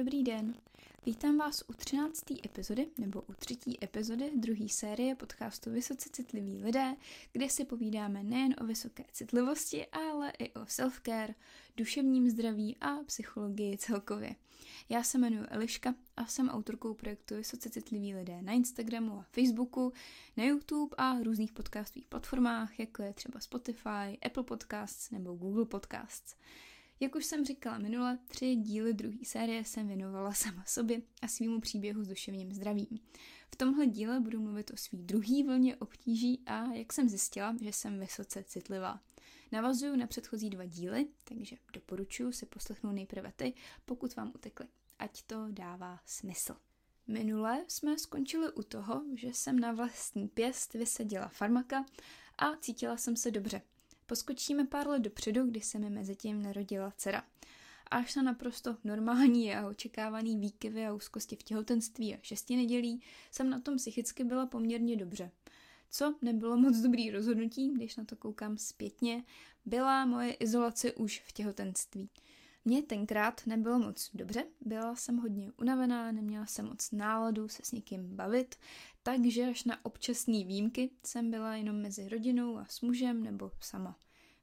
dobrý den. Vítám vás u 13. epizody, nebo u třetí epizody druhé série podcastu Vysoce citliví lidé, kde si povídáme nejen o vysoké citlivosti, ale i o self-care, duševním zdraví a psychologii celkově. Já se jmenuji Eliška a jsem autorkou projektu Vysoce citliví lidé na Instagramu a Facebooku, na YouTube a různých podcastových platformách, jako je třeba Spotify, Apple Podcasts nebo Google Podcasts. Jak už jsem říkala minule, tři díly druhé série jsem věnovala sama sobě a svýmu příběhu s duševním zdravím. V tomhle díle budu mluvit o svý druhý vlně obtíží a jak jsem zjistila, že jsem vysoce citlivá. Navazuju na předchozí dva díly, takže doporučuji si poslechnout nejprve ty, pokud vám utekly. Ať to dává smysl. Minule jsme skončili u toho, že jsem na vlastní pěst vysadila farmaka a cítila jsem se dobře. Poskočíme pár let dopředu, kdy se mi mezi tím narodila dcera. Až na naprosto normální a očekávaný výkyvy a úzkosti v těhotenství a šesti nedělí jsem na tom psychicky byla poměrně dobře. Co nebylo moc dobrý rozhodnutí, když na to koukám zpětně, byla moje izolace už v těhotenství. Mně tenkrát nebylo moc dobře, byla jsem hodně unavená, neměla jsem moc náladu se s někým bavit, takže až na občasné výjimky jsem byla jenom mezi rodinou a s mužem nebo sama.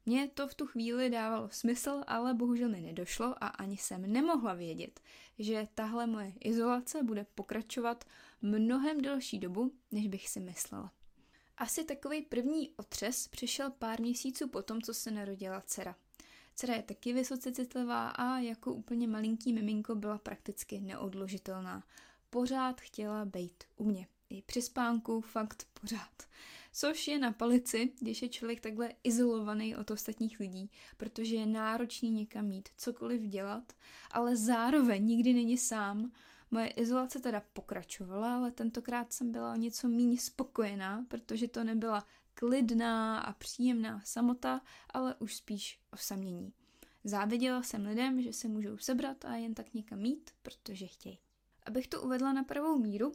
Mně to v tu chvíli dávalo smysl, ale bohužel mi nedošlo a ani jsem nemohla vědět, že tahle moje izolace bude pokračovat mnohem delší dobu, než bych si myslela. Asi takový první otřes přišel pár měsíců po tom, co se narodila dcera. Dcera je taky vysoce citlivá a jako úplně malinký miminko byla prakticky neodložitelná. Pořád chtěla být u mě. I při spánku fakt pořád. Což je na palici, když je člověk takhle izolovaný od ostatních lidí, protože je náročný někam mít, cokoliv dělat, ale zároveň nikdy není sám. Moje izolace teda pokračovala, ale tentokrát jsem byla o něco méně spokojená, protože to nebyla klidná a příjemná samota, ale už spíš osamění. Záviděla jsem lidem, že se můžou sebrat a jen tak někam mít, protože chtějí. Abych to uvedla na pravou míru,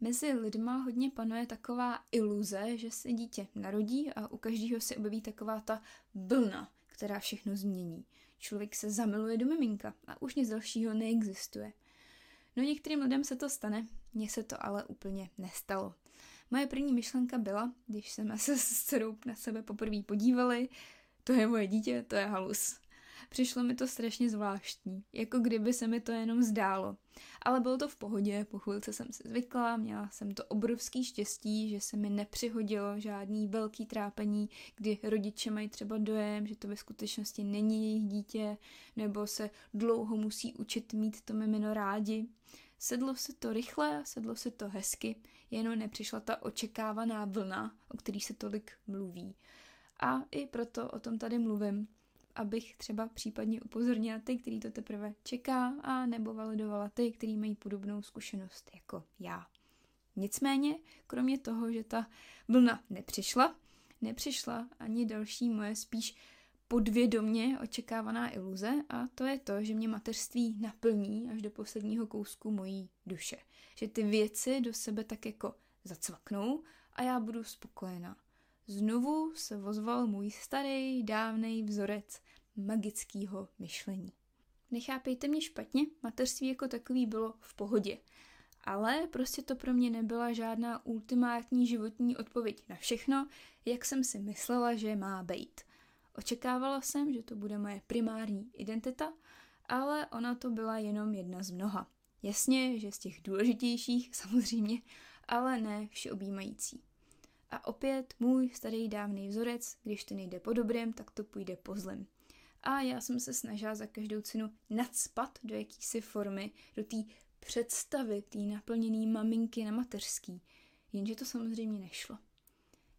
mezi lidma hodně panuje taková iluze, že se dítě narodí a u každého se objeví taková ta vlna, která všechno změní. Člověk se zamiluje do miminka a už nic dalšího neexistuje. No některým lidem se to stane, mně se to ale úplně nestalo. Moje první myšlenka byla, když jsme se s dcerou na sebe poprvé podívali, to je moje dítě, to je halus. Přišlo mi to strašně zvláštní, jako kdyby se mi to jenom zdálo. Ale bylo to v pohodě, po chvilce jsem se zvykla, měla jsem to obrovský štěstí, že se mi nepřihodilo žádný velký trápení, kdy rodiče mají třeba dojem, že to ve skutečnosti není jejich dítě, nebo se dlouho musí učit mít to mimino rádi. Sedlo se to rychle, sedlo se to hezky, jenom nepřišla ta očekávaná vlna, o který se tolik mluví. A i proto o tom tady mluvím, abych třeba případně upozornila ty, který to teprve čeká, a nebo validovala ty, který mají podobnou zkušenost jako já. Nicméně, kromě toho, že ta vlna nepřišla, nepřišla ani další moje spíš podvědomně očekávaná iluze a to je to, že mě mateřství naplní až do posledního kousku mojí duše. Že ty věci do sebe tak jako zacvaknou a já budu spokojená. Znovu se vozval můj starý, dávný vzorec magického myšlení. Nechápejte mě špatně, mateřství jako takový bylo v pohodě. Ale prostě to pro mě nebyla žádná ultimátní životní odpověď na všechno, jak jsem si myslela, že má být. Očekávala jsem, že to bude moje primární identita, ale ona to byla jenom jedna z mnoha. Jasně, že z těch důležitějších samozřejmě, ale ne všeobjímající. A opět můj starý dávný vzorec, když to nejde po dobrém, tak to půjde po zlem. A já jsem se snažila za každou cenu nadspat do jakýsi formy, do té představy té naplněné maminky na mateřský, jenže to samozřejmě nešlo.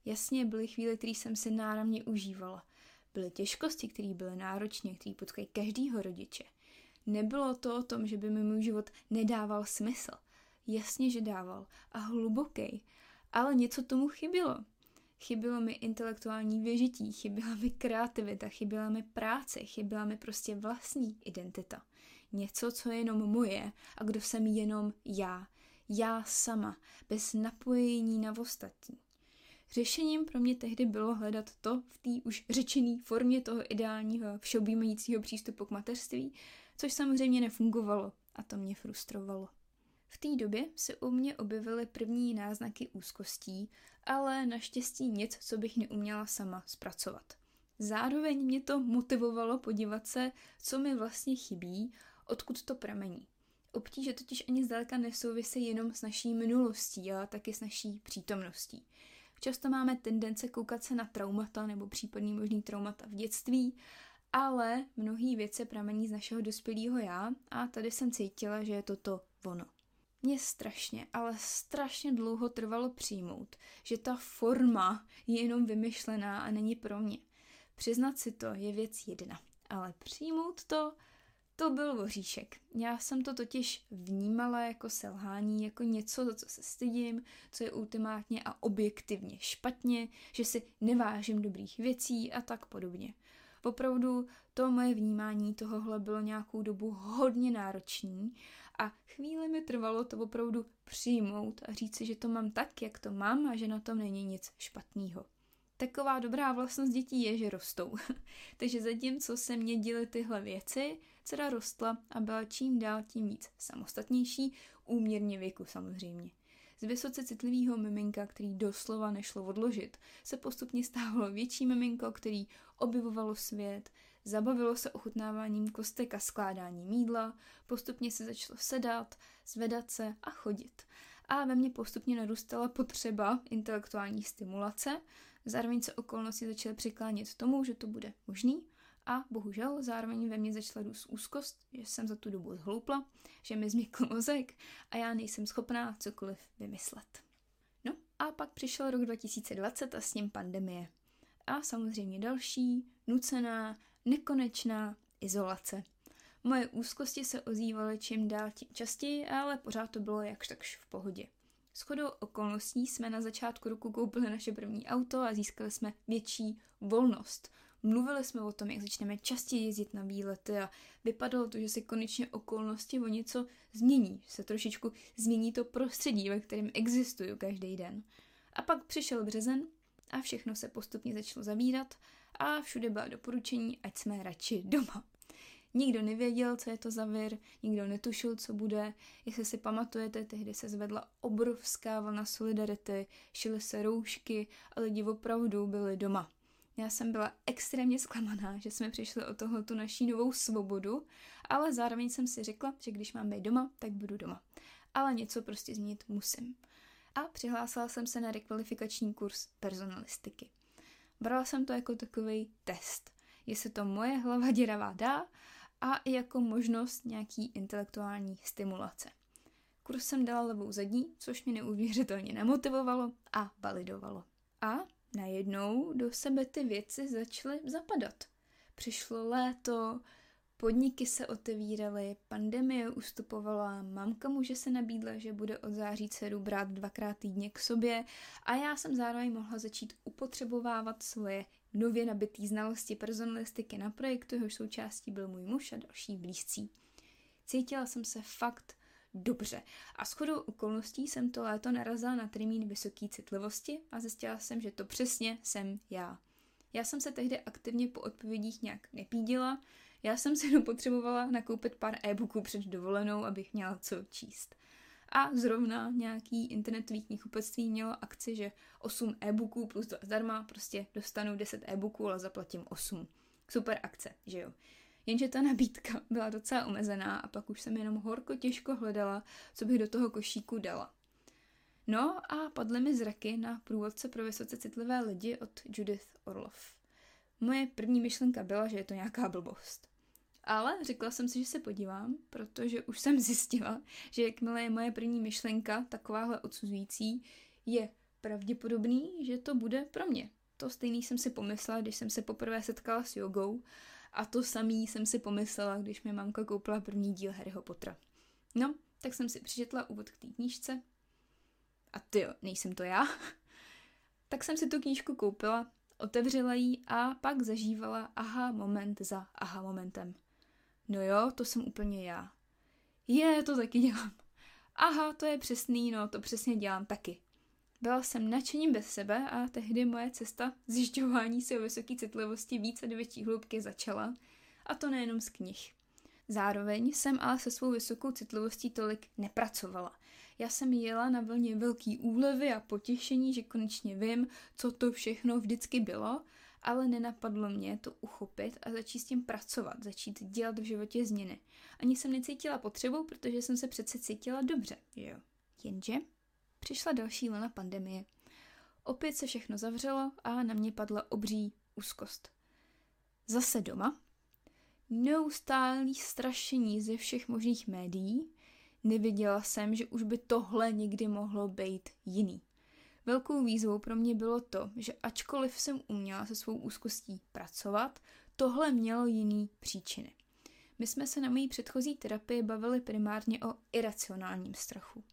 Jasně, byly chvíle, které jsem si náramně užívala. Byly těžkosti, které byly náročné, které potkají každýho rodiče. Nebylo to o tom, že by mi můj život nedával smysl. Jasně, že dával. A hluboký. Ale něco tomu chybělo. Chybělo mi intelektuální věžití, chyběla mi kreativita, chyběla mi práce, chyběla mi prostě vlastní identita. Něco, co je jenom moje a kdo jsem jenom já. Já sama, bez napojení na ostatní. Řešením pro mě tehdy bylo hledat to v té už řečené formě toho ideálního všeobjímajícího přístupu k mateřství, což samozřejmě nefungovalo. a to mě frustrovalo. V té době se u mě objevily první náznaky úzkostí, ale naštěstí nic, co bych neuměla sama zpracovat. Zároveň mě to motivovalo podívat se, co mi vlastně chybí, odkud to pramení. Obtíže totiž ani zdaleka nesouvisí jenom s naší minulostí, ale taky s naší přítomností. Často máme tendence koukat se na traumata nebo případný možný traumata v dětství, ale mnohé věci pramení z našeho dospělého já a tady jsem cítila, že je toto ono. Mně strašně, ale strašně dlouho trvalo přijmout, že ta forma je jenom vymyšlená a není pro mě. Přiznat si to je věc jedna, ale přijmout to, to byl voříšek. Já jsem to totiž vnímala jako selhání, jako něco, za co se stydím, co je ultimátně a objektivně špatně, že si nevážím dobrých věcí a tak podobně. Opravdu to moje vnímání tohohle bylo nějakou dobu hodně náročný a chvíli mi trvalo to opravdu přijmout a říci, že to mám tak, jak to mám a že na tom není nic špatného. Taková dobrá vlastnost dětí je, že rostou. Takže zatímco se mě děly tyhle věci, dcera rostla a byla čím dál tím víc samostatnější, úměrně věku samozřejmě. Z vysoce citlivého miminka, který doslova nešlo odložit, se postupně stávalo větší miminko, který objevovalo svět, zabavilo se ochutnáváním kostek a skládáním mídla, postupně se začalo sedat, zvedat se a chodit. A ve mně postupně narůstala potřeba intelektuální stimulace, zároveň se okolnosti začaly přiklánět tomu, že to bude možný a bohužel zároveň ve mně začala růst úzkost, že jsem za tu dobu zhloupla, že mi změkl mozek a já nejsem schopná cokoliv vymyslet. No a pak přišel rok 2020 a s ním pandemie. A samozřejmě další, nucená, nekonečná izolace. Moje úzkosti se ozývaly čím dál tím častěji, ale pořád to bylo jakž takž v pohodě. Shodou okolností jsme na začátku roku koupili naše první auto a získali jsme větší volnost. Mluvili jsme o tom, jak začneme častěji jezdit na výlety a vypadalo to, že se konečně okolnosti o něco změní, se trošičku změní to prostředí, ve kterém existuju každý den. A pak přišel březen a všechno se postupně začalo zavírat a všude byla doporučení, ať jsme radši doma. Nikdo nevěděl, co je to za vir, nikdo netušil, co bude. Jestli si pamatujete, tehdy se zvedla obrovská vlna solidarity, šily se roušky a lidi opravdu byli doma. Já jsem byla extrémně zklamaná, že jsme přišli o tohle tu naší novou svobodu, ale zároveň jsem si řekla, že když mám být doma, tak budu doma. Ale něco prostě změnit musím. A přihlásila jsem se na rekvalifikační kurz personalistiky. Brala jsem to jako takový test, jestli to moje hlava děravá dá a i jako možnost nějaký intelektuální stimulace. Kurz jsem dala levou zadní, což mě neuvěřitelně nemotivovalo a validovalo. A najednou do sebe ty věci začaly zapadat. Přišlo léto, podniky se otevíraly, pandemie ustupovala, mamka muže se nabídla, že bude od září dceru brát dvakrát týdně k sobě a já jsem zároveň mohla začít upotřebovávat svoje nově nabitý znalosti personalistiky na projektu, jehož součástí byl můj muž a další blízcí. Cítila jsem se fakt dobře. A shodou okolností jsem to léto narazila na termín vysoké citlivosti a zjistila jsem, že to přesně jsem já. Já jsem se tehdy aktivně po odpovědích nějak nepídila, já jsem si jenom potřebovala nakoupit pár e-booků před dovolenou, abych měla co číst. A zrovna nějaký internetový knihkupectví mělo akci, že 8 e-booků plus 2 zdarma, prostě dostanu 10 e-booků, ale zaplatím 8. Super akce, že jo. Jenže ta nabídka byla docela omezená a pak už jsem jenom horko těžko hledala, co bych do toho košíku dala. No a padly mi zraky na průvodce pro vysoce citlivé lidi od Judith Orlov. Moje první myšlenka byla, že je to nějaká blbost. Ale řekla jsem si, že se podívám, protože už jsem zjistila, že jakmile je moje první myšlenka takováhle odsuzující, je pravděpodobný, že to bude pro mě. To stejný jsem si pomyslela, když jsem se poprvé setkala s jogou a to samý jsem si pomyslela, když mi mamka koupila první díl Harryho Pottera. No, tak jsem si přečetla úvod k té knížce a ty nejsem to já. tak jsem si tu knížku koupila, otevřela ji a pak zažívala aha moment za aha momentem. No jo, to jsem úplně já. Je, to taky dělám. Aha, to je přesný, no, to přesně dělám taky. Byla jsem nadšením bez sebe a tehdy moje cesta zjišťování si o vysoké citlivosti více do větší hloubky začala. A to nejenom z knih. Zároveň jsem ale se svou vysokou citlivostí tolik nepracovala. Já jsem jela na vlně velký úlevy a potěšení, že konečně vím, co to všechno vždycky bylo, ale nenapadlo mě to uchopit a začít s tím pracovat, začít dělat v životě změny. Ani jsem necítila potřebu, protože jsem se přece cítila dobře, jo. Jenže přišla další vlna pandemie. Opět se všechno zavřelo a na mě padla obří úzkost. Zase doma, neustálý strašení ze všech možných médií, neviděla jsem, že už by tohle někdy mohlo být jiný. Velkou výzvou pro mě bylo to, že ačkoliv jsem uměla se svou úzkostí pracovat, tohle mělo jiný příčiny. My jsme se na mojí předchozí terapii bavili primárně o iracionálním strachu.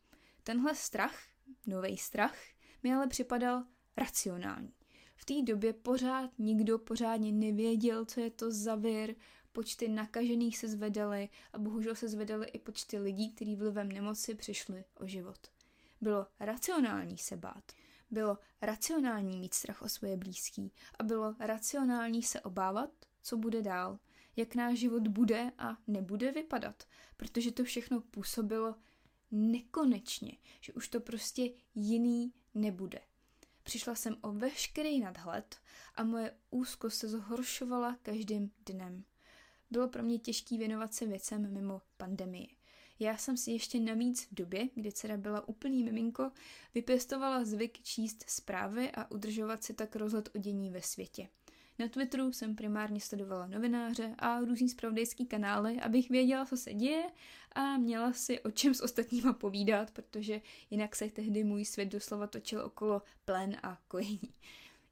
Tenhle strach, nový strach, mi ale připadal racionální. V té době pořád nikdo pořádně nevěděl, co je to za vir, počty nakažených se zvedaly a bohužel se zvedaly i počty lidí, kteří vlivem nemoci přišli o život. Bylo racionální se bát. Bylo racionální mít strach o svoje blízký a bylo racionální se obávat, co bude dál, jak náš život bude a nebude vypadat, protože to všechno působilo nekonečně, že už to prostě jiný nebude. Přišla jsem o veškerý nadhled a moje úzkost se zhoršovala každým dnem. Bylo pro mě těžký věnovat se věcem mimo pandemii. Já jsem si ještě navíc v době, kdy dcera byla úplný miminko, vypěstovala zvyk číst zprávy a udržovat si tak rozhled o dění ve světě. Na Twitteru jsem primárně sledovala novináře a různý spravodajský kanály, abych věděla, co se děje a měla si o čem s ostatníma povídat, protože jinak se tehdy můj svět doslova točil okolo plen a kojení.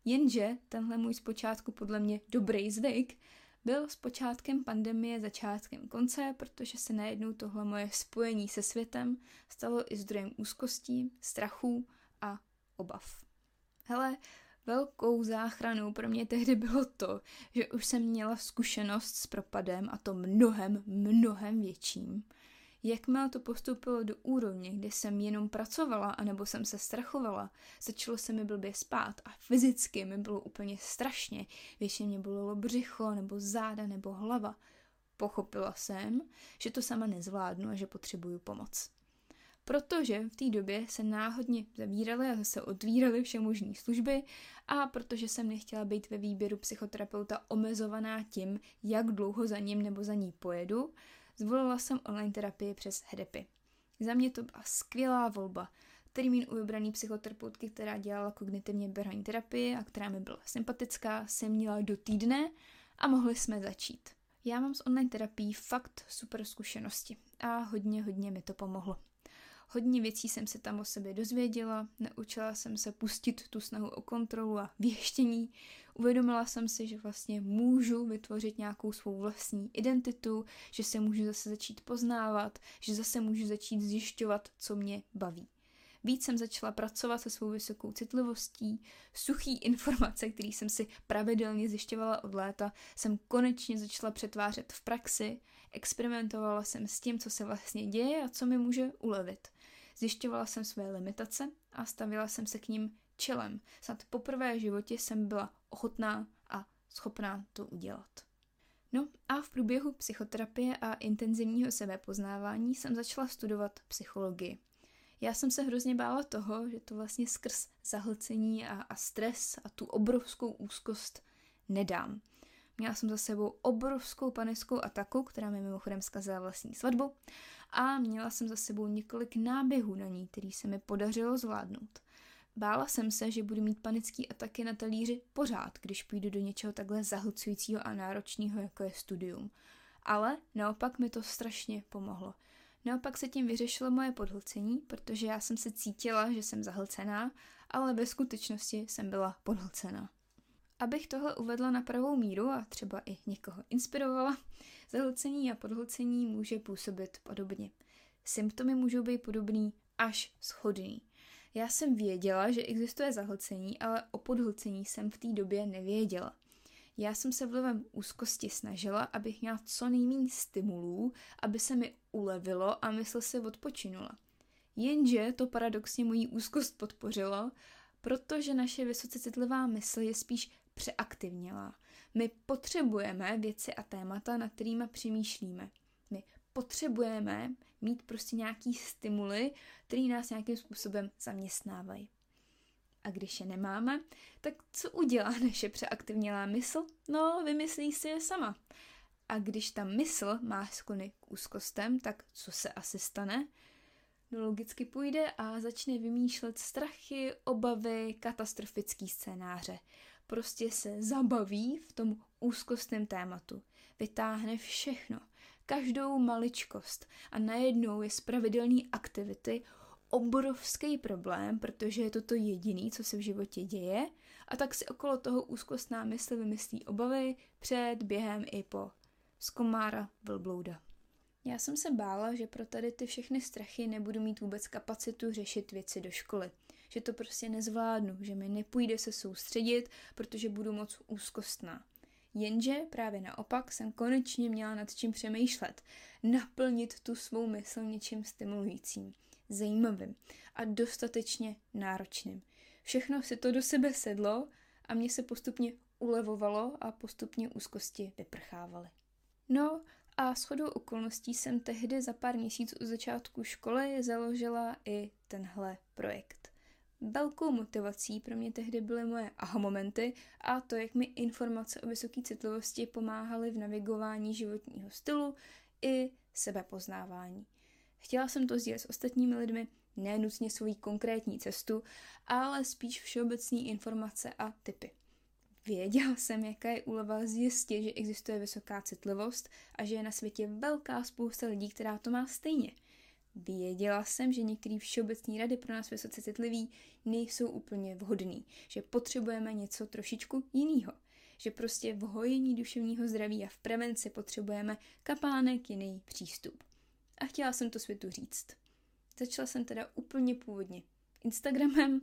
Jenže tenhle můj zpočátku podle mě dobrý zvyk byl s počátkem pandemie začátkem konce, protože se najednou tohle moje spojení se světem stalo i zdrojem úzkostí, strachů a obav. Hele, velkou záchranou pro mě tehdy bylo to, že už jsem měla zkušenost s propadem a to mnohem, mnohem větším Jakmile to postoupilo do úrovně, kdy jsem jenom pracovala, anebo jsem se strachovala, začalo se mi blbě spát a fyzicky mi bylo úplně strašně. Většině mě bolelo břicho, nebo záda, nebo hlava. Pochopila jsem, že to sama nezvládnu a že potřebuju pomoc. Protože v té době se náhodně zavíraly a zase otvíraly vše možné služby a protože jsem nechtěla být ve výběru psychoterapeuta omezovaná tím, jak dlouho za ním nebo za ní pojedu, Zvolila jsem online terapii přes Hedepy. Za mě to byla skvělá volba. Termín u vybraný psychoterapeutky, která dělala kognitivně behaviorální terapii a která mi byla sympatická, jsem měla do týdne a mohli jsme začít. Já mám s online terapií fakt super zkušenosti a hodně, hodně mi to pomohlo. Hodně věcí jsem se tam o sobě dozvěděla, naučila jsem se pustit tu snahu o kontrolu a věštění, uvědomila jsem si, že vlastně můžu vytvořit nějakou svou vlastní identitu, že se můžu zase začít poznávat, že zase můžu začít zjišťovat, co mě baví. Víc jsem začala pracovat se svou vysokou citlivostí, suchý informace, který jsem si pravidelně zjišťovala od léta, jsem konečně začala přetvářet v praxi, experimentovala jsem s tím, co se vlastně děje a co mi může ulevit. Zjišťovala jsem své limitace a stavila jsem se k ním čelem. Snad poprvé v životě jsem byla ochotná a schopná to udělat. No a v průběhu psychoterapie a intenzivního sebepoznávání jsem začala studovat psychologii. Já jsem se hrozně bála toho, že to vlastně skrz zahlcení a, a stres a tu obrovskou úzkost nedám. Měla jsem za sebou obrovskou panickou ataku, která mi mimochodem zkazila vlastní svatbu a měla jsem za sebou několik náběhů na ní, který se mi podařilo zvládnout. Bála jsem se, že budu mít panický ataky na talíři pořád, když půjdu do něčeho takhle zahlcujícího a náročného, jako je studium. Ale naopak mi to strašně pomohlo. Naopak se tím vyřešilo moje podhlcení, protože já jsem se cítila, že jsem zahlcená, ale ve skutečnosti jsem byla podhlcená. Abych tohle uvedla na pravou míru a třeba i někoho inspirovala, zahlcení a podhlcení může působit podobně. Symptomy můžou být podobný až schodný. Já jsem věděla, že existuje zahlcení, ale o podhlcení jsem v té době nevěděla. Já jsem se vlivem úzkosti snažila, abych měla co nejméně stimulů, aby se mi ulevilo a mysl se odpočinula. Jenže to paradoxně mojí úzkost podpořilo, protože naše vysoce citlivá mysl je spíš přeaktivnělá. My potřebujeme věci a témata, nad kterými přemýšlíme. My potřebujeme mít prostě nějaký stimuly, který nás nějakým způsobem zaměstnávají. A když je nemáme, tak co udělá naše přeaktivnělá mysl? No, vymyslí si je sama. A když ta mysl má sklony k úzkostem, tak co se asi stane? No logicky půjde a začne vymýšlet strachy, obavy, katastrofický scénáře. Prostě se zabaví v tom úzkostném tématu. Vytáhne všechno, každou maličkost a najednou je z pravidelné aktivity obrovský problém, protože je to to jediný, co se v životě děje a tak si okolo toho úzkostná mysl vymyslí obavy před, během i po. Z komára vlblouda. Já jsem se bála, že pro tady ty všechny strachy nebudu mít vůbec kapacitu řešit věci do školy. Že to prostě nezvládnu, že mi nepůjde se soustředit, protože budu moc úzkostná. Jenže právě naopak jsem konečně měla nad čím přemýšlet. Naplnit tu svou mysl něčím stimulujícím, zajímavým a dostatečně náročným. Všechno si to do sebe sedlo a mě se postupně ulevovalo a postupně úzkosti vyprchávaly. No a shodou okolností jsem tehdy za pár měsíců od začátku školy založila i tenhle projekt. Velkou motivací pro mě tehdy byly moje aha momenty a to, jak mi informace o vysoké citlivosti pomáhaly v navigování životního stylu i sebepoznávání. Chtěla jsem to sdílet s ostatními lidmi, ne nutně svou konkrétní cestu, ale spíš všeobecné informace a typy. Věděla jsem, jaká je úleva zjistit, že existuje vysoká citlivost a že je na světě velká spousta lidí, která to má stejně. Věděla jsem, že některé všeobecné rady pro nás vysoce citliví nejsou úplně vhodný, že potřebujeme něco trošičku jiného, že prostě v hojení duševního zdraví a v prevenci potřebujeme kapánek jiný přístup. A chtěla jsem to světu říct. Začala jsem teda úplně původně Instagramem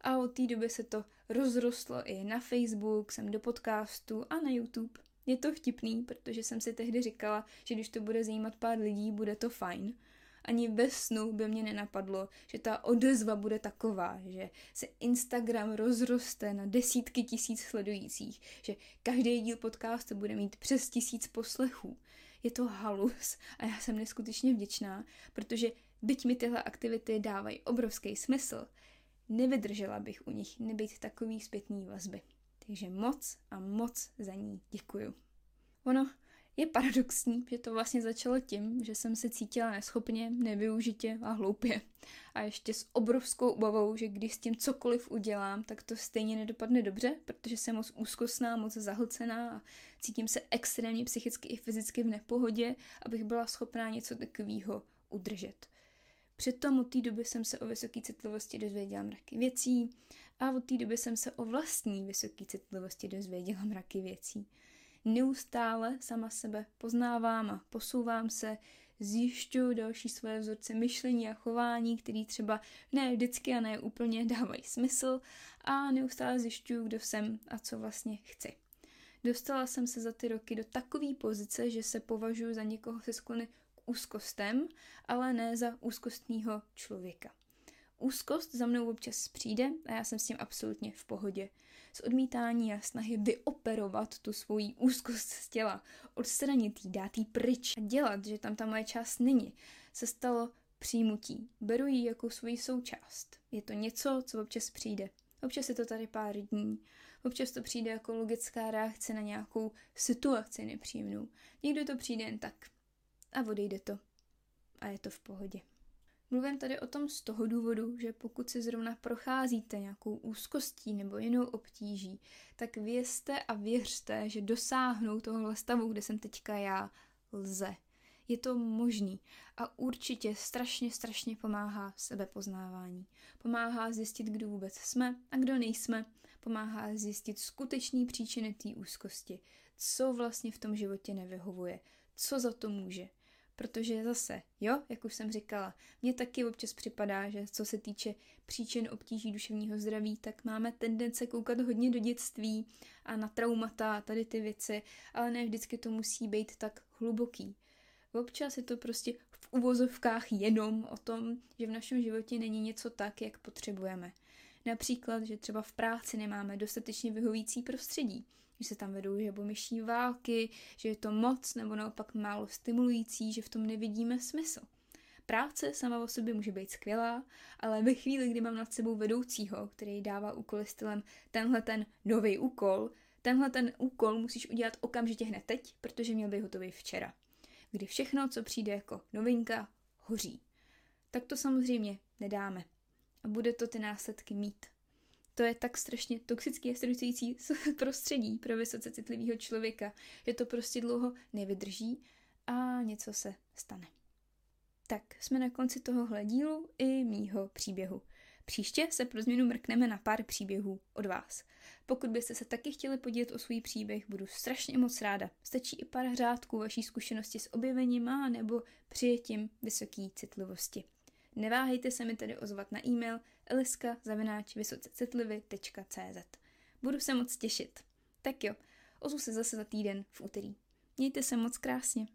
a od té doby se to rozrostlo i na Facebook, jsem do podcastu a na YouTube. Je to vtipný, protože jsem si tehdy říkala, že když to bude zajímat pár lidí, bude to fajn. Ani ve snu by mě nenapadlo, že ta odezva bude taková, že se Instagram rozroste na desítky tisíc sledujících, že každý díl podcastu bude mít přes tisíc poslechů. Je to halus a já jsem neskutečně vděčná, protože byť mi tyhle aktivity dávají obrovský smysl, nevydržela bych u nich nebýt takový zpětný vazby. Takže moc a moc za ní děkuju. Ono je paradoxní, že to vlastně začalo tím, že jsem se cítila neschopně, nevyužitě a hloupě. A ještě s obrovskou obavou, že když s tím cokoliv udělám, tak to stejně nedopadne dobře, protože jsem moc úzkostná, moc zahlcená a cítím se extrémně psychicky i fyzicky v nepohodě, abych byla schopná něco takového udržet. Přitom od té doby jsem se o vysoké citlivosti dozvěděla mraky věcí a od té doby jsem se o vlastní vysoké citlivosti dozvěděla mraky věcí. Neustále sama sebe poznávám a posouvám se, zjišťuju další svoje vzorce myšlení a chování, který třeba ne vždycky a ne úplně dávají smysl a neustále zjišťuju, kdo jsem a co vlastně chci. Dostala jsem se za ty roky do takové pozice, že se považuji za někoho se sklony úzkostem, ale ne za úzkostního člověka. Úzkost za mnou občas přijde a já jsem s tím absolutně v pohodě. Z odmítání a snahy vyoperovat tu svoji úzkost z těla, odstranit jí, dát jí pryč a dělat, že tam ta moje část není, se stalo přijmutí. Beru ji jako svoji součást. Je to něco, co občas přijde. Občas je to tady pár dní, občas to přijde jako logická reakce na nějakou situaci nepříjemnou. Někdo to přijde jen tak, a odejde to. A je to v pohodě. Mluvím tady o tom z toho důvodu, že pokud si zrovna procházíte nějakou úzkostí nebo jinou obtíží, tak vězte a věřte, že dosáhnout tohohle stavu, kde jsem teďka já, lze. Je to možný a určitě strašně, strašně pomáhá sebepoznávání. Pomáhá zjistit, kdo vůbec jsme a kdo nejsme. Pomáhá zjistit skutečný příčiny té úzkosti, co vlastně v tom životě nevyhovuje, co za to může. Protože zase, jo, jak už jsem říkala, mně taky občas připadá, že co se týče příčin obtíží duševního zdraví, tak máme tendence koukat hodně do dětství a na traumata a tady ty věci, ale ne vždycky to musí být tak hluboký. Občas je to prostě v uvozovkách jenom o tom, že v našem životě není něco tak, jak potřebujeme. Například, že třeba v práci nemáme dostatečně vyhovící prostředí, že se tam vedou žabomyší války, že je to moc nebo naopak málo stimulující, že v tom nevidíme smysl. Práce sama o sobě může být skvělá, ale ve chvíli, kdy mám nad sebou vedoucího, který dává úkoly stylem tenhle ten nový úkol, tenhle ten úkol musíš udělat okamžitě hned teď, protože měl být hotový včera. Kdy všechno, co přijde jako novinka, hoří. Tak to samozřejmě nedáme. A bude to ty následky mít. To je tak strašně toxický a stresující prostředí pro vysoce citlivého člověka, že to prostě dlouho nevydrží a něco se stane. Tak, jsme na konci tohohle dílu i mýho příběhu. Příště se pro změnu mrkneme na pár příběhů od vás. Pokud byste se taky chtěli podílet o svůj příběh, budu strašně moc ráda. Stačí i pár řádků vaší zkušenosti s objevením a nebo přijetím vysoké citlivosti. Neváhejte se mi tedy ozvat na e-mail eliska.vysocecitlivy.cz Budu se moc těšit. Tak jo, ozvu se zase za týden v úterý. Mějte se moc krásně.